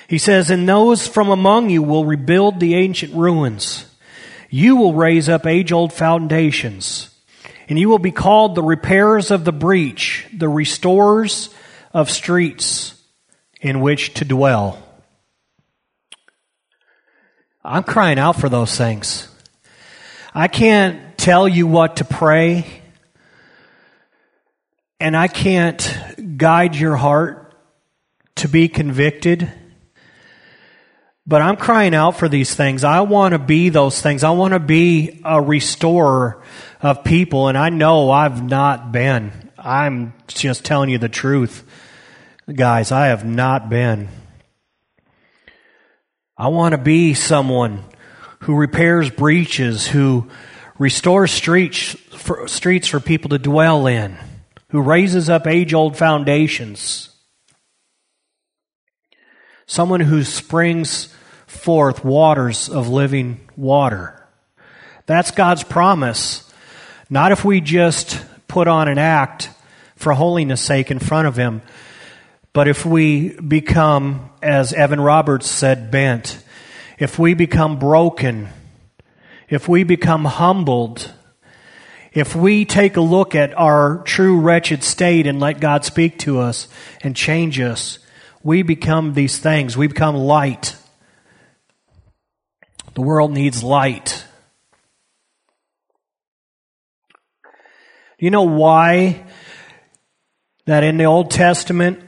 He says, And those from among you will rebuild the ancient ruins. You will raise up age old foundations. And you will be called the repairers of the breach, the restorers of streets in which to dwell. I'm crying out for those things. I can't tell you what to pray, and I can't guide your heart to be convicted. But I'm crying out for these things. I want to be those things. I want to be a restorer of people, and I know I've not been. I'm just telling you the truth. Guys, I have not been. I want to be someone who repairs breaches, who restores streets for, streets for people to dwell in, who raises up age old foundations. Someone who springs forth waters of living water. That's God's promise. Not if we just put on an act for holiness sake in front of Him, but if we become, as Evan Roberts said, bent if we become broken, if we become humbled, if we take a look at our true wretched state and let God speak to us and change us, we become these things. We become light. The world needs light. Do You know why that in the Old Testament,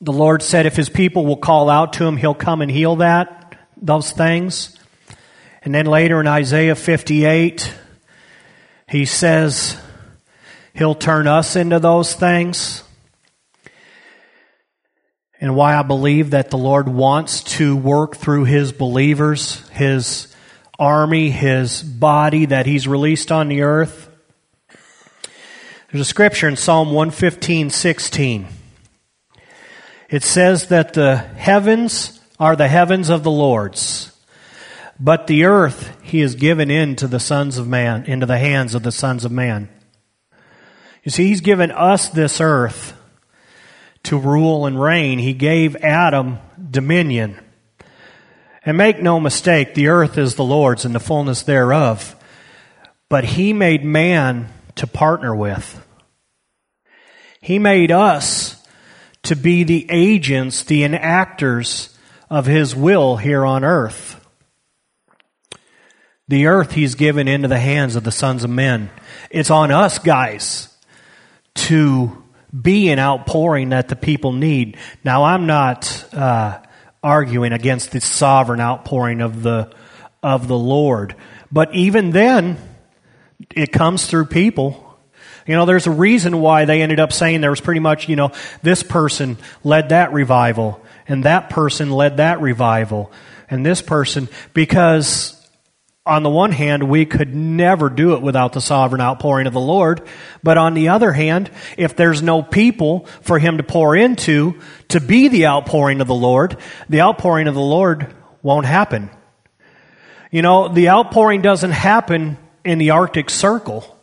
the Lord said if his people will call out to him, he'll come and heal that? those things. And then later in Isaiah 58, he says he'll turn us into those things. And why I believe that the Lord wants to work through his believers, his army, his body that he's released on the earth. There's a scripture in Psalm 115, 16. It says that the heavens are the heavens of the Lord's, but the earth he has given into the sons of man, into the hands of the sons of man. You see, he's given us this earth to rule and reign. He gave Adam dominion. And make no mistake, the earth is the Lord's and the fullness thereof. But he made man to partner with. He made us to be the agents, the enactors of His will here on earth. The earth He's given into the hands of the sons of men. It's on us, guys, to be an outpouring that the people need. Now, I'm not uh, arguing against the sovereign outpouring of the of the Lord, but even then, it comes through people. You know, there's a reason why they ended up saying there was pretty much, you know, this person led that revival and that person led that revival, and this person, because on the one hand, we could never do it without the sovereign outpouring of the Lord. But on the other hand, if there's no people for him to pour into to be the outpouring of the Lord, the outpouring of the Lord won't happen. You know, the outpouring doesn't happen in the Arctic Circle.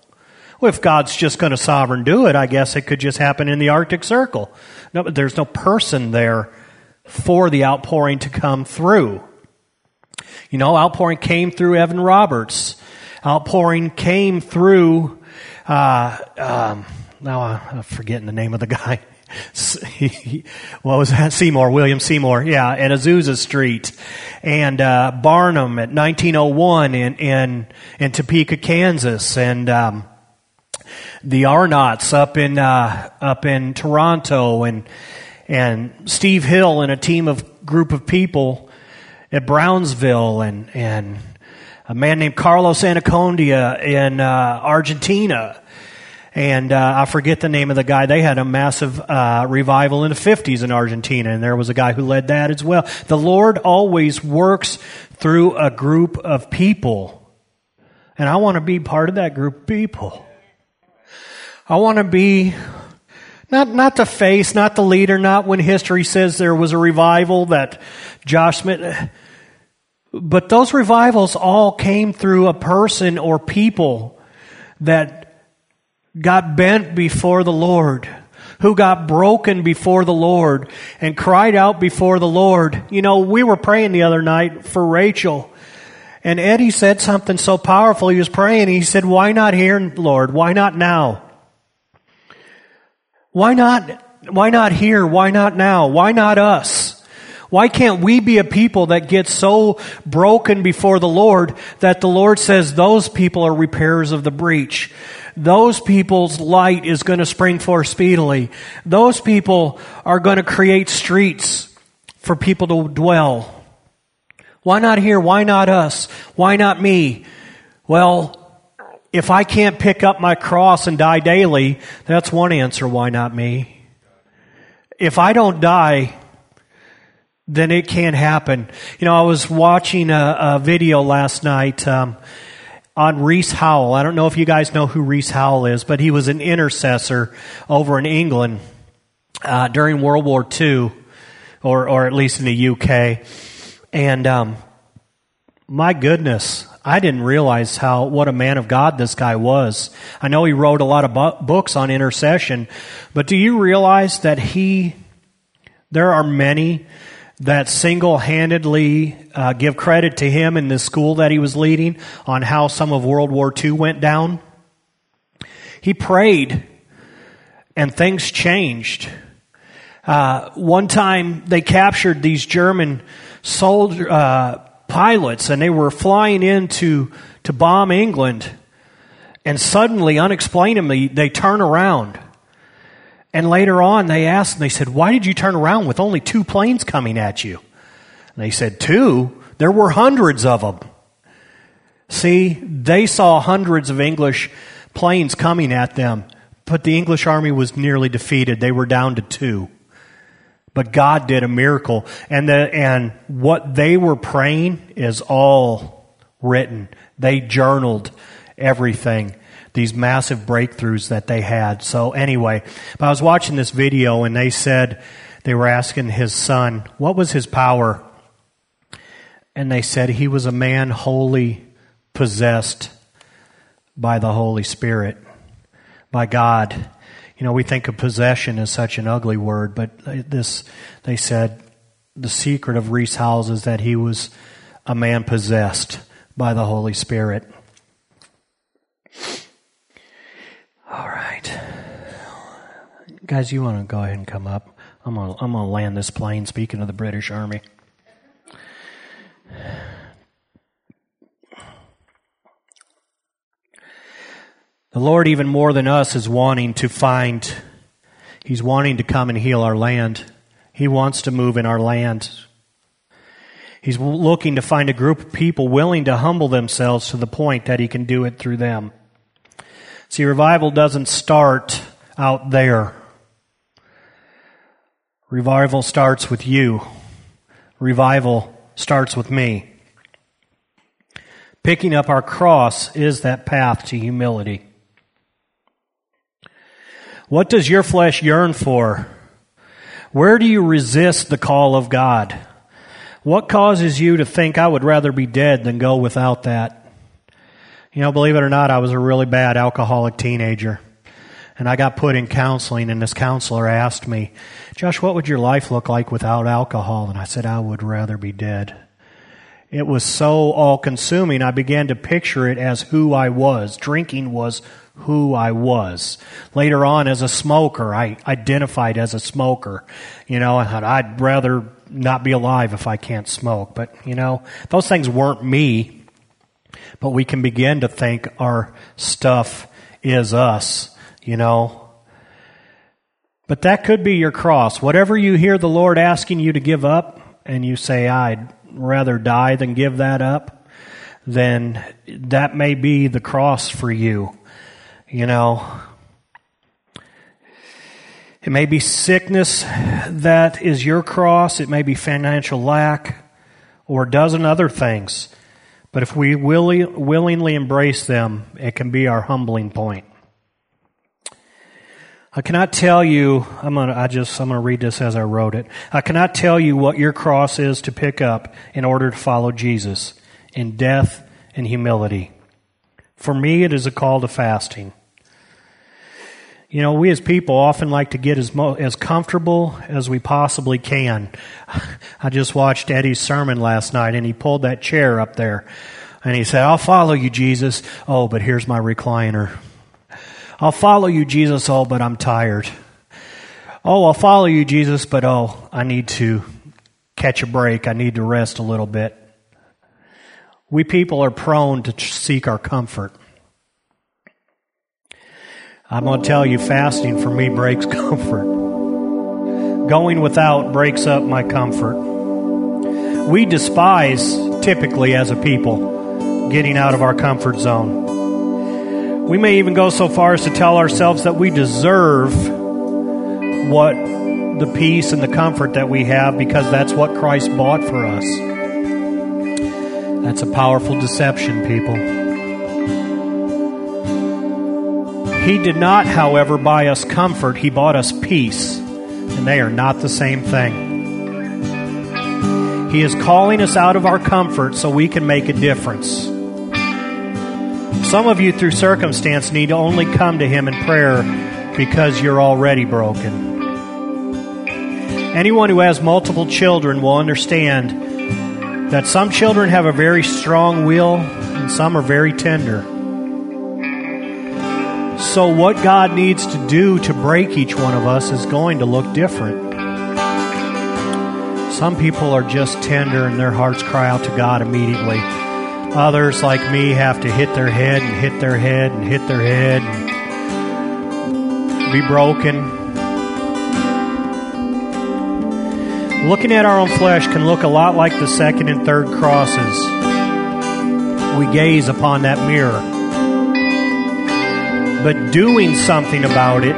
Well, if God's just going to sovereign do it, I guess it could just happen in the Arctic Circle. No, but there's no person there for the outpouring to come through. You know, outpouring came through Evan Roberts. Outpouring came through, uh, um, now I'm forgetting the name of the guy. what was that? Seymour, William Seymour, yeah, at Azusa Street, and uh, Parham at 1901 in in, in Topeka, Kansas, and um, the Arnott's up in uh, up in Toronto, and and Steve Hill and a team of group of people at Brownsville and, and a man named Carlos Anacondia in uh, Argentina. And uh, I forget the name of the guy. They had a massive uh, revival in the 50s in Argentina, and there was a guy who led that as well. The Lord always works through a group of people. And I want to be part of that group of people. I want to be not, not the face, not the leader, not when history says there was a revival that Josh Smith. But those revivals all came through a person or people that got bent before the Lord, who got broken before the Lord and cried out before the Lord. You know, we were praying the other night for Rachel. And Eddie said something so powerful. He was praying. He said, why not here, Lord? Why not now? Why not, why not here? Why not now? Why not us? Why can't we be a people that get so broken before the Lord that the Lord says those people are repairers of the breach? Those people's light is going to spring forth speedily. Those people are going to create streets for people to dwell. Why not here? Why not us? Why not me? Well, if I can't pick up my cross and die daily, that's one answer. Why not me? If I don't die, then it can't happen. You know, I was watching a, a video last night um, on Rees Howell. I don't know if you guys know who Rees Howell is, but he was an intercessor over in England uh, during World War II, or or at least in the UK. And um, my goodness, I didn't realize how what a man of God this guy was. I know he wrote a lot of bu- books on intercession, but do you realize that he? There are many that single handedly uh, give credit to him in the school that he was leading on how some of World War II went down. He prayed and things changed. Uh, one time they captured these German soldier, uh, pilots and they were flying in to, to bomb England. And suddenly, unexplainably, they turn around and later on, they asked, and they said, Why did you turn around with only two planes coming at you? And they said, Two? There were hundreds of them. See, they saw hundreds of English planes coming at them, but the English army was nearly defeated. They were down to two. But God did a miracle. And, the, and what they were praying is all written. They journaled everything these massive breakthroughs that they had. So anyway, but I was watching this video and they said, they were asking his son, what was his power? And they said he was a man wholly possessed by the Holy Spirit, by God. You know, we think of possession as such an ugly word, but this, they said, the secret of Rees Howells is that he was a man possessed by the Holy Spirit. All right. Guys, you want to go ahead and come up? I'm going to I'm to land this plane speaking of the British Army. The Lord, even more than us, is wanting to find, He's wanting to come and heal our land. He wants to move in our land. He's looking to find a group of people willing to humble themselves to the point that He can do it through them. See, revival doesn't start out there. Revival starts with you. Revival starts with me. Picking up our cross is that path to humility. What does your flesh yearn for? Where do you resist the call of God? What causes you to think I would rather be dead than go without that? You know, believe it or not, I was a really bad alcoholic teenager. And I got put in counseling, and this counselor asked me, Josh, what would your life look like without alcohol? And I said, I would rather be dead. It was so all consuming, I began to picture it as who I was. Drinking was who I was. Later on, as a smoker, I identified as a smoker. You know, I'd rather not be alive if I can't smoke. But, you know, those things weren't me. But we can begin to think our stuff is us, you know. But that could be your cross. Whatever you hear the Lord asking you to give up, and you say, I'd rather die than give that up, then that may be the cross for you. You know, it may be sickness that is your cross, it may be financial lack, or a dozen other things. But if we willingly embrace them, it can be our humbling point. Uh, I cannot tell you, I'm gonna, I just, I'm gonna read this as I wrote it. Uh, I cannot tell you what your cross is to pick up in order to follow Jesus in death and humility. For me, it is a call to fasting. You know, we as people often like to get as mo- as comfortable as we possibly can. I just watched Eddie's sermon last night and he pulled that chair up there and he said, I'll follow you, Jesus. Oh, but here's my recliner. I'll follow you, Jesus. Oh, but I'm tired. Oh, I'll follow you, Jesus, but oh, I need to catch a break. I need to rest a little bit. We people are prone to seek our comfort. I'm going to tell you, fasting for me breaks comfort. Going without breaks up my comfort. We despise, typically as a people, getting out of our comfort zone. We may even go so far as to tell ourselves that we deserve what the peace and the comfort that we have because that's what Christ bought for us. That's a powerful deception, people. He did not, however, buy us comfort, He bought us peace. And they are not the same thing. He is calling us out of our comfort so we can make a difference. Some of you, through circumstance, need to only come to Him in prayer because you're already broken. Anyone who has multiple children will understand that some children have a very strong will and some are very tender. So, what God needs to do to break each one of us is going to look different. Some people are just tender and their hearts cry out to God immediately. Others, like me, have to hit their head and hit their head and hit their head and be broken. Looking at our own flesh can look a lot like the second and third crosses. We gaze upon that mirror but doing something about it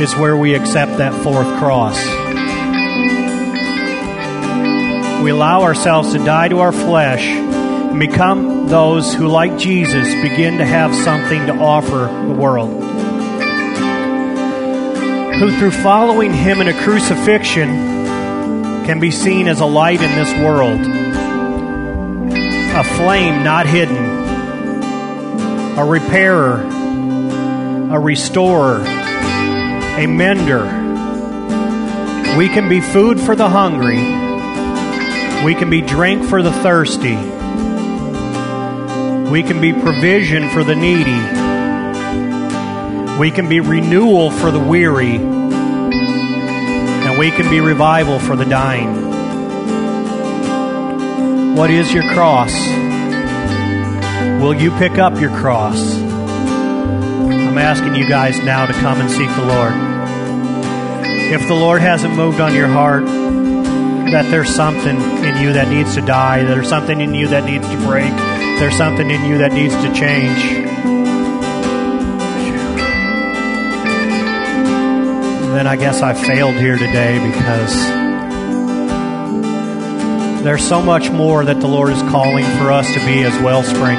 is where we accept that fourth cross. We allow ourselves to die to our flesh and become those who, like Jesus, begin to have something to offer the world. Who, through following Him in a crucifixion, can be seen as a light in this world, a flame not hidden, a repairer a restorer, a mender. We can be food for the hungry. We can be drink for the thirsty. We can be provision for the needy. We can be renewal for the weary. And we can be revival for the dying. What is your cross? Will you pick up your cross? I'm asking you guys now to come and seek the Lord. If the Lord hasn't moved on your heart, that there's something in you that needs to die, that there's something in you that needs to break, there's something in you that needs to change. Then I guess I failed here today because There's so much more that the Lord is calling for us to be as wellspring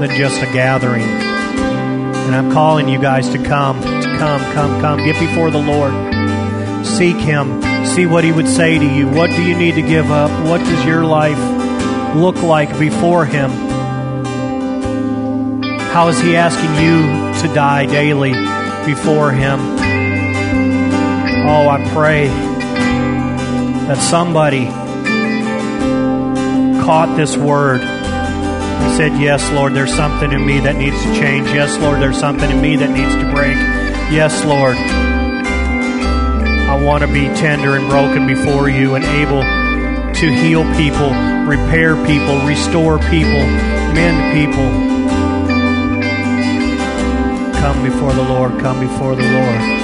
than just a gathering. And I'm calling you guys to come, to come, come, come. Get before the Lord. Seek Him. See what He would say to you. What do you need to give up? What does your life look like before Him? How is He asking you to die daily before Him? Oh, I pray that somebody caught this word and said, Yes, Lord, there's something in me that needs to change. Yes, Lord, there's something in me that needs to break. Yes, Lord, I want to be tender and broken before you and able to heal people, repair people, restore people, mend people. Come before the Lord, come before the Lord.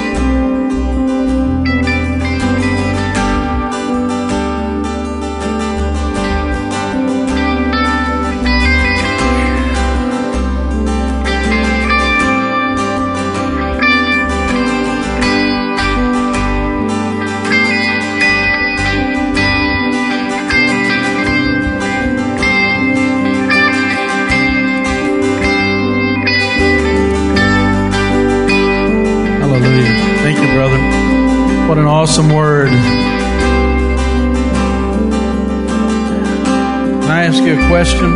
Awesome word. Can I ask you a question?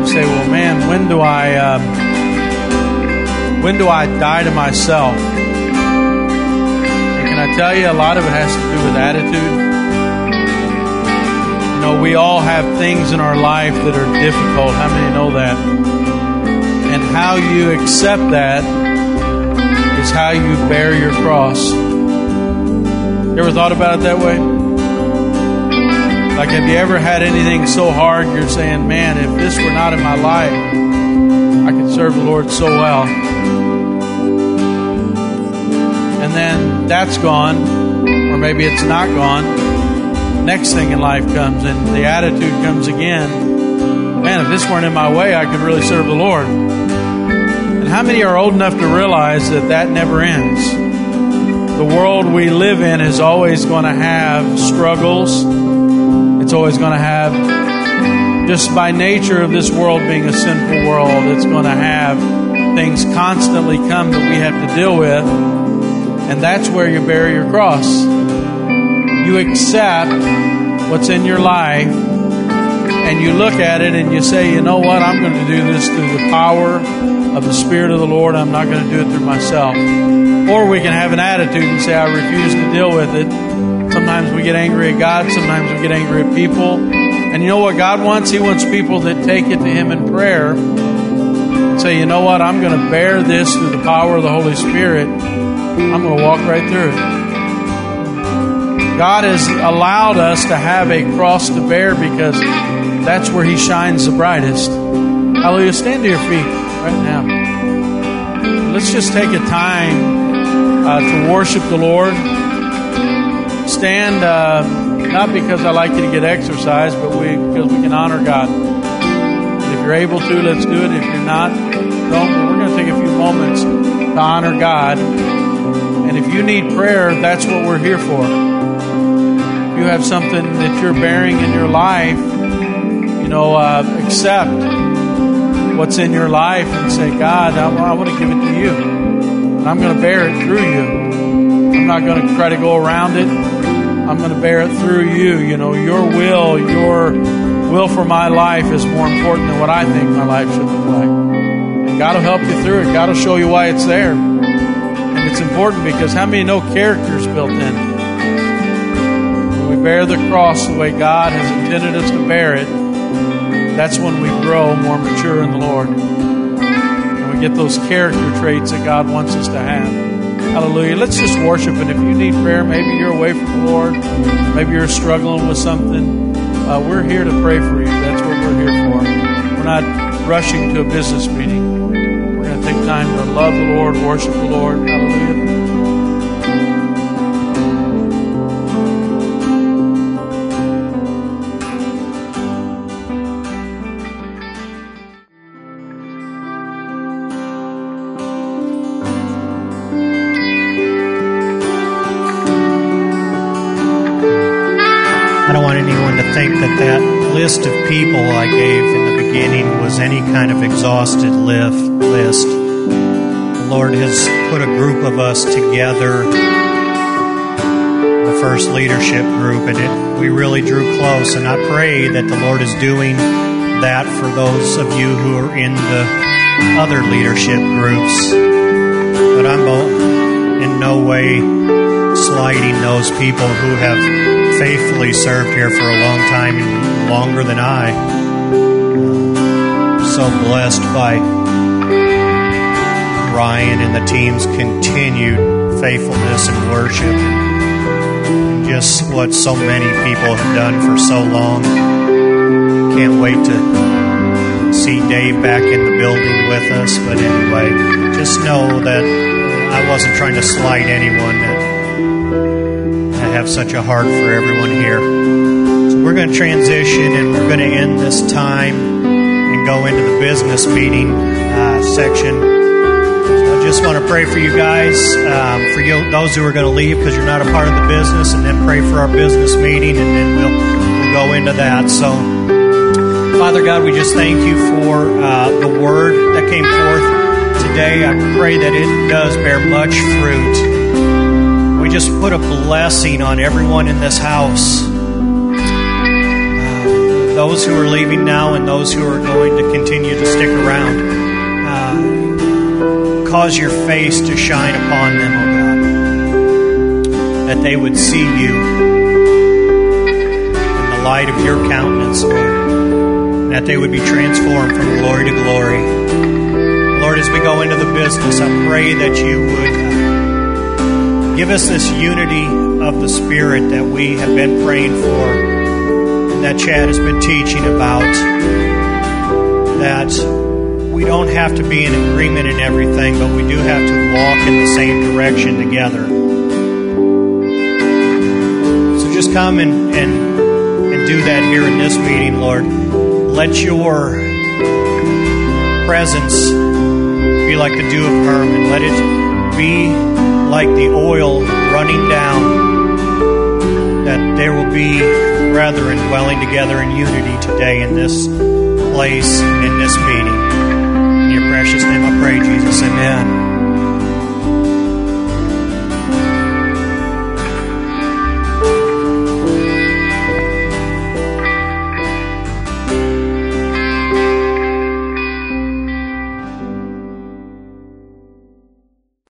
You say, well, man, when do I, uh, when do I die to myself? And can I tell you, a lot of it has to do with attitude. You know, we all have things in our life that are difficult. How many know that? And how you accept that is how you bear your cross. You ever thought about it that way? Like, have you ever had anything so hard you're saying, man, if this were not in my life, I could serve the Lord so well? And then that's gone, or maybe it's not gone. Next thing in life comes, and the attitude comes again. Man, if this weren't in my way, I could really serve the Lord how many are old enough to realize that that never ends? The world we live in is always going to have struggles. It's always going to have, just by nature of this world being a sinful world, it's going to have things constantly come that we have to deal with. And that's where you bear your cross. You accept what's in your life and you look at it and you say, you know what, I'm going to do this through the power of the Spirit of the Lord. I'm not going to do it through myself. Or we can have an attitude and say, I refuse to deal with it. Sometimes we get angry at God, sometimes we get angry at people. And you know what God wants? He wants people that take it to Him in prayer and say, you know what, I'm going to bear this through the power of the Holy Spirit. I'm going to walk right through it. God has allowed us to have a cross to bear because that's where He shines the brightest. Hallelujah. Stand to your feet right now. Let's just take a time uh, to worship the Lord. Stand, uh, not because I like you to get exercise, but we, because we can honor God. And if you're able to, let's do it. If you're not, don't. We're going to take a few moments to honor God. And if you need prayer, that's what we're here for. You have something that you're bearing in your life, know, uh, accept what's in your life and say, God, I, I want to give it to you. And I'm going to bear it through you. I'm not going to try to go around it. I'm going to bear it through you. You know, your will, your will for my life is more important than what I think my life should look like. And God will help you through it. God will show you why it's there. And it's important because how many know character's built in? When we bear the cross the way God has intended us to bear it, that's when we grow more mature in the Lord. And we get those character traits that God wants us to have. Hallelujah. Let's just worship. And if you need prayer, maybe you're away from the Lord, maybe you're struggling with something, uh, we're here to pray for you. That's what we're here for. We're not rushing to a business meeting. We're going to take time to love the Lord, worship the Lord. Hallelujah. List of people I gave in the beginning was any kind of exhausted list. The Lord has put a group of us together, the first leadership group, and it, we really drew close. And I pray that the Lord is doing that for those of you who are in the other leadership groups. But I'm in no way slighting those people who have faithfully served here for a long time, longer than I. So blessed by Ryan and the team's continued faithfulness and worship. And just what so many people have done for so long. Can't wait to see Dave back in the building with us. But anyway, just know that I wasn't trying to slight anyone. Have such a heart for everyone here. So we're going to transition and we're going to end this time and go into the business meeting uh, section. So I just want to pray for you guys, um, for you, those who are going to leave because you're not a part of the business, and then pray for our business meeting, and then we'll, we'll go into that. So, Father God, we just thank you for uh, the word that came forth today. I pray that it does bear much fruit. Just put a blessing on everyone in this house. Uh, those who are leaving now and those who are going to continue to stick around. Uh, cause your face to shine upon them, oh God. That they would see you in the light of your countenance, Lord. That they would be transformed from glory to glory. Lord, as we go into the business, I pray that you would give us this unity of the Spirit that we have been praying for and that Chad has been teaching about. That we don't have to be in agreement in everything, but we do have to walk in the same direction together. So just come and, and, and do that here in this meeting, Lord. Let your presence be like the dew of Hermon. Let it be like the oil running down. That there will be brethren dwelling together in unity today in this place, in this meeting. In your precious name I pray, Jesus. Amen.